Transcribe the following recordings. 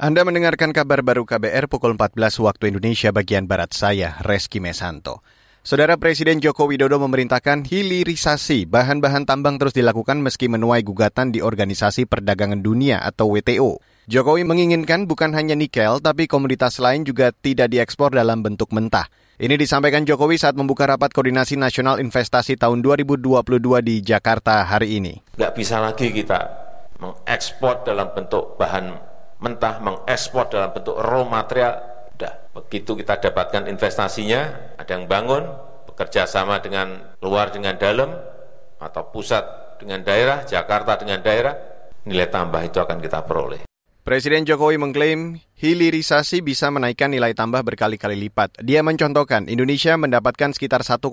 Anda mendengarkan kabar baru KBR pukul 14 waktu Indonesia bagian Barat saya, Reski Mesanto. Saudara Presiden Joko Widodo memerintahkan hilirisasi bahan-bahan tambang terus dilakukan meski menuai gugatan di Organisasi Perdagangan Dunia atau WTO. Jokowi menginginkan bukan hanya nikel, tapi komoditas lain juga tidak diekspor dalam bentuk mentah. Ini disampaikan Jokowi saat membuka rapat koordinasi nasional investasi tahun 2022 di Jakarta hari ini. Nggak bisa lagi kita mengekspor dalam bentuk bahan mentah mengekspor dalam bentuk raw material, sudah begitu kita dapatkan investasinya, ada yang bangun, bekerja sama dengan luar dengan dalam, atau pusat dengan daerah, Jakarta dengan daerah, nilai tambah itu akan kita peroleh. Presiden Jokowi mengklaim hilirisasi bisa menaikkan nilai tambah berkali-kali lipat. Dia mencontohkan Indonesia mendapatkan sekitar 1,1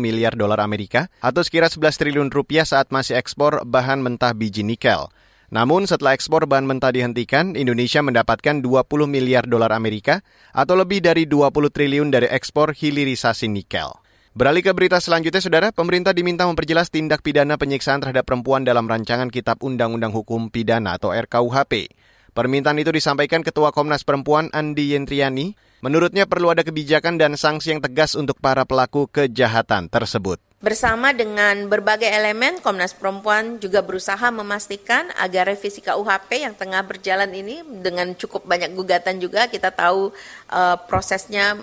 miliar dolar Amerika atau sekira 11 triliun rupiah saat masih ekspor bahan mentah biji nikel. Namun setelah ekspor bahan mentah dihentikan, Indonesia mendapatkan 20 miliar dolar Amerika atau lebih dari 20 triliun dari ekspor hilirisasi nikel. Beralih ke berita selanjutnya, Saudara, pemerintah diminta memperjelas tindak pidana penyiksaan terhadap perempuan dalam rancangan Kitab Undang-Undang Hukum Pidana atau RKUHP. Permintaan itu disampaikan Ketua Komnas Perempuan Andi Yentriani. Menurutnya perlu ada kebijakan dan sanksi yang tegas untuk para pelaku kejahatan tersebut. Bersama dengan berbagai elemen, Komnas Perempuan juga berusaha memastikan agar revisi KUHP yang tengah berjalan ini dengan cukup banyak gugatan juga kita tahu uh, prosesnya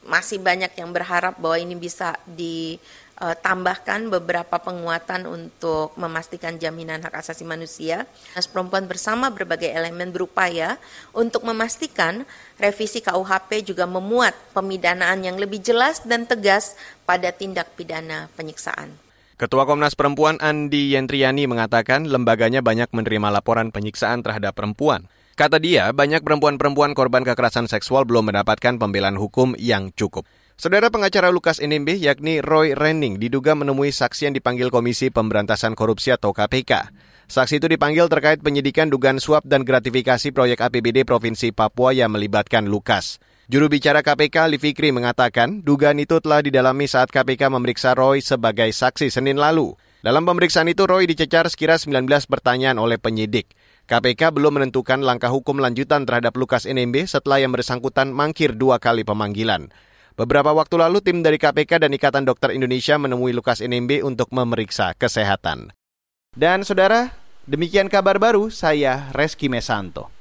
masih banyak yang berharap bahwa ini bisa di uh, tambahkan beberapa penguatan untuk memastikan jaminan hak asasi manusia. Komnas Perempuan bersama berbagai elemen berupaya untuk memastikan revisi KUHP juga memuat pemidanaan yang lebih jelas dan tegas pada tindak pidana penyiksaan. Ketua Komnas Perempuan Andi Yentriani mengatakan lembaganya banyak menerima laporan penyiksaan terhadap perempuan. Kata dia, banyak perempuan-perempuan korban kekerasan seksual belum mendapatkan pembelaan hukum yang cukup. Saudara pengacara Lukas NMB yakni Roy Renning diduga menemui saksi yang dipanggil Komisi Pemberantasan Korupsi atau KPK. Saksi itu dipanggil terkait penyidikan dugaan suap dan gratifikasi proyek APBD Provinsi Papua yang melibatkan Lukas. Juru bicara KPK, Ali Fikri, mengatakan dugaan itu telah didalami saat KPK memeriksa Roy sebagai saksi Senin lalu. Dalam pemeriksaan itu, Roy dicecar sekira 19 pertanyaan oleh penyidik. KPK belum menentukan langkah hukum lanjutan terhadap Lukas NMB setelah yang bersangkutan mangkir dua kali pemanggilan. Beberapa waktu lalu tim dari KPK dan Ikatan Dokter Indonesia menemui Lukas NMB untuk memeriksa kesehatan. Dan saudara, demikian kabar baru saya Reski Mesanto.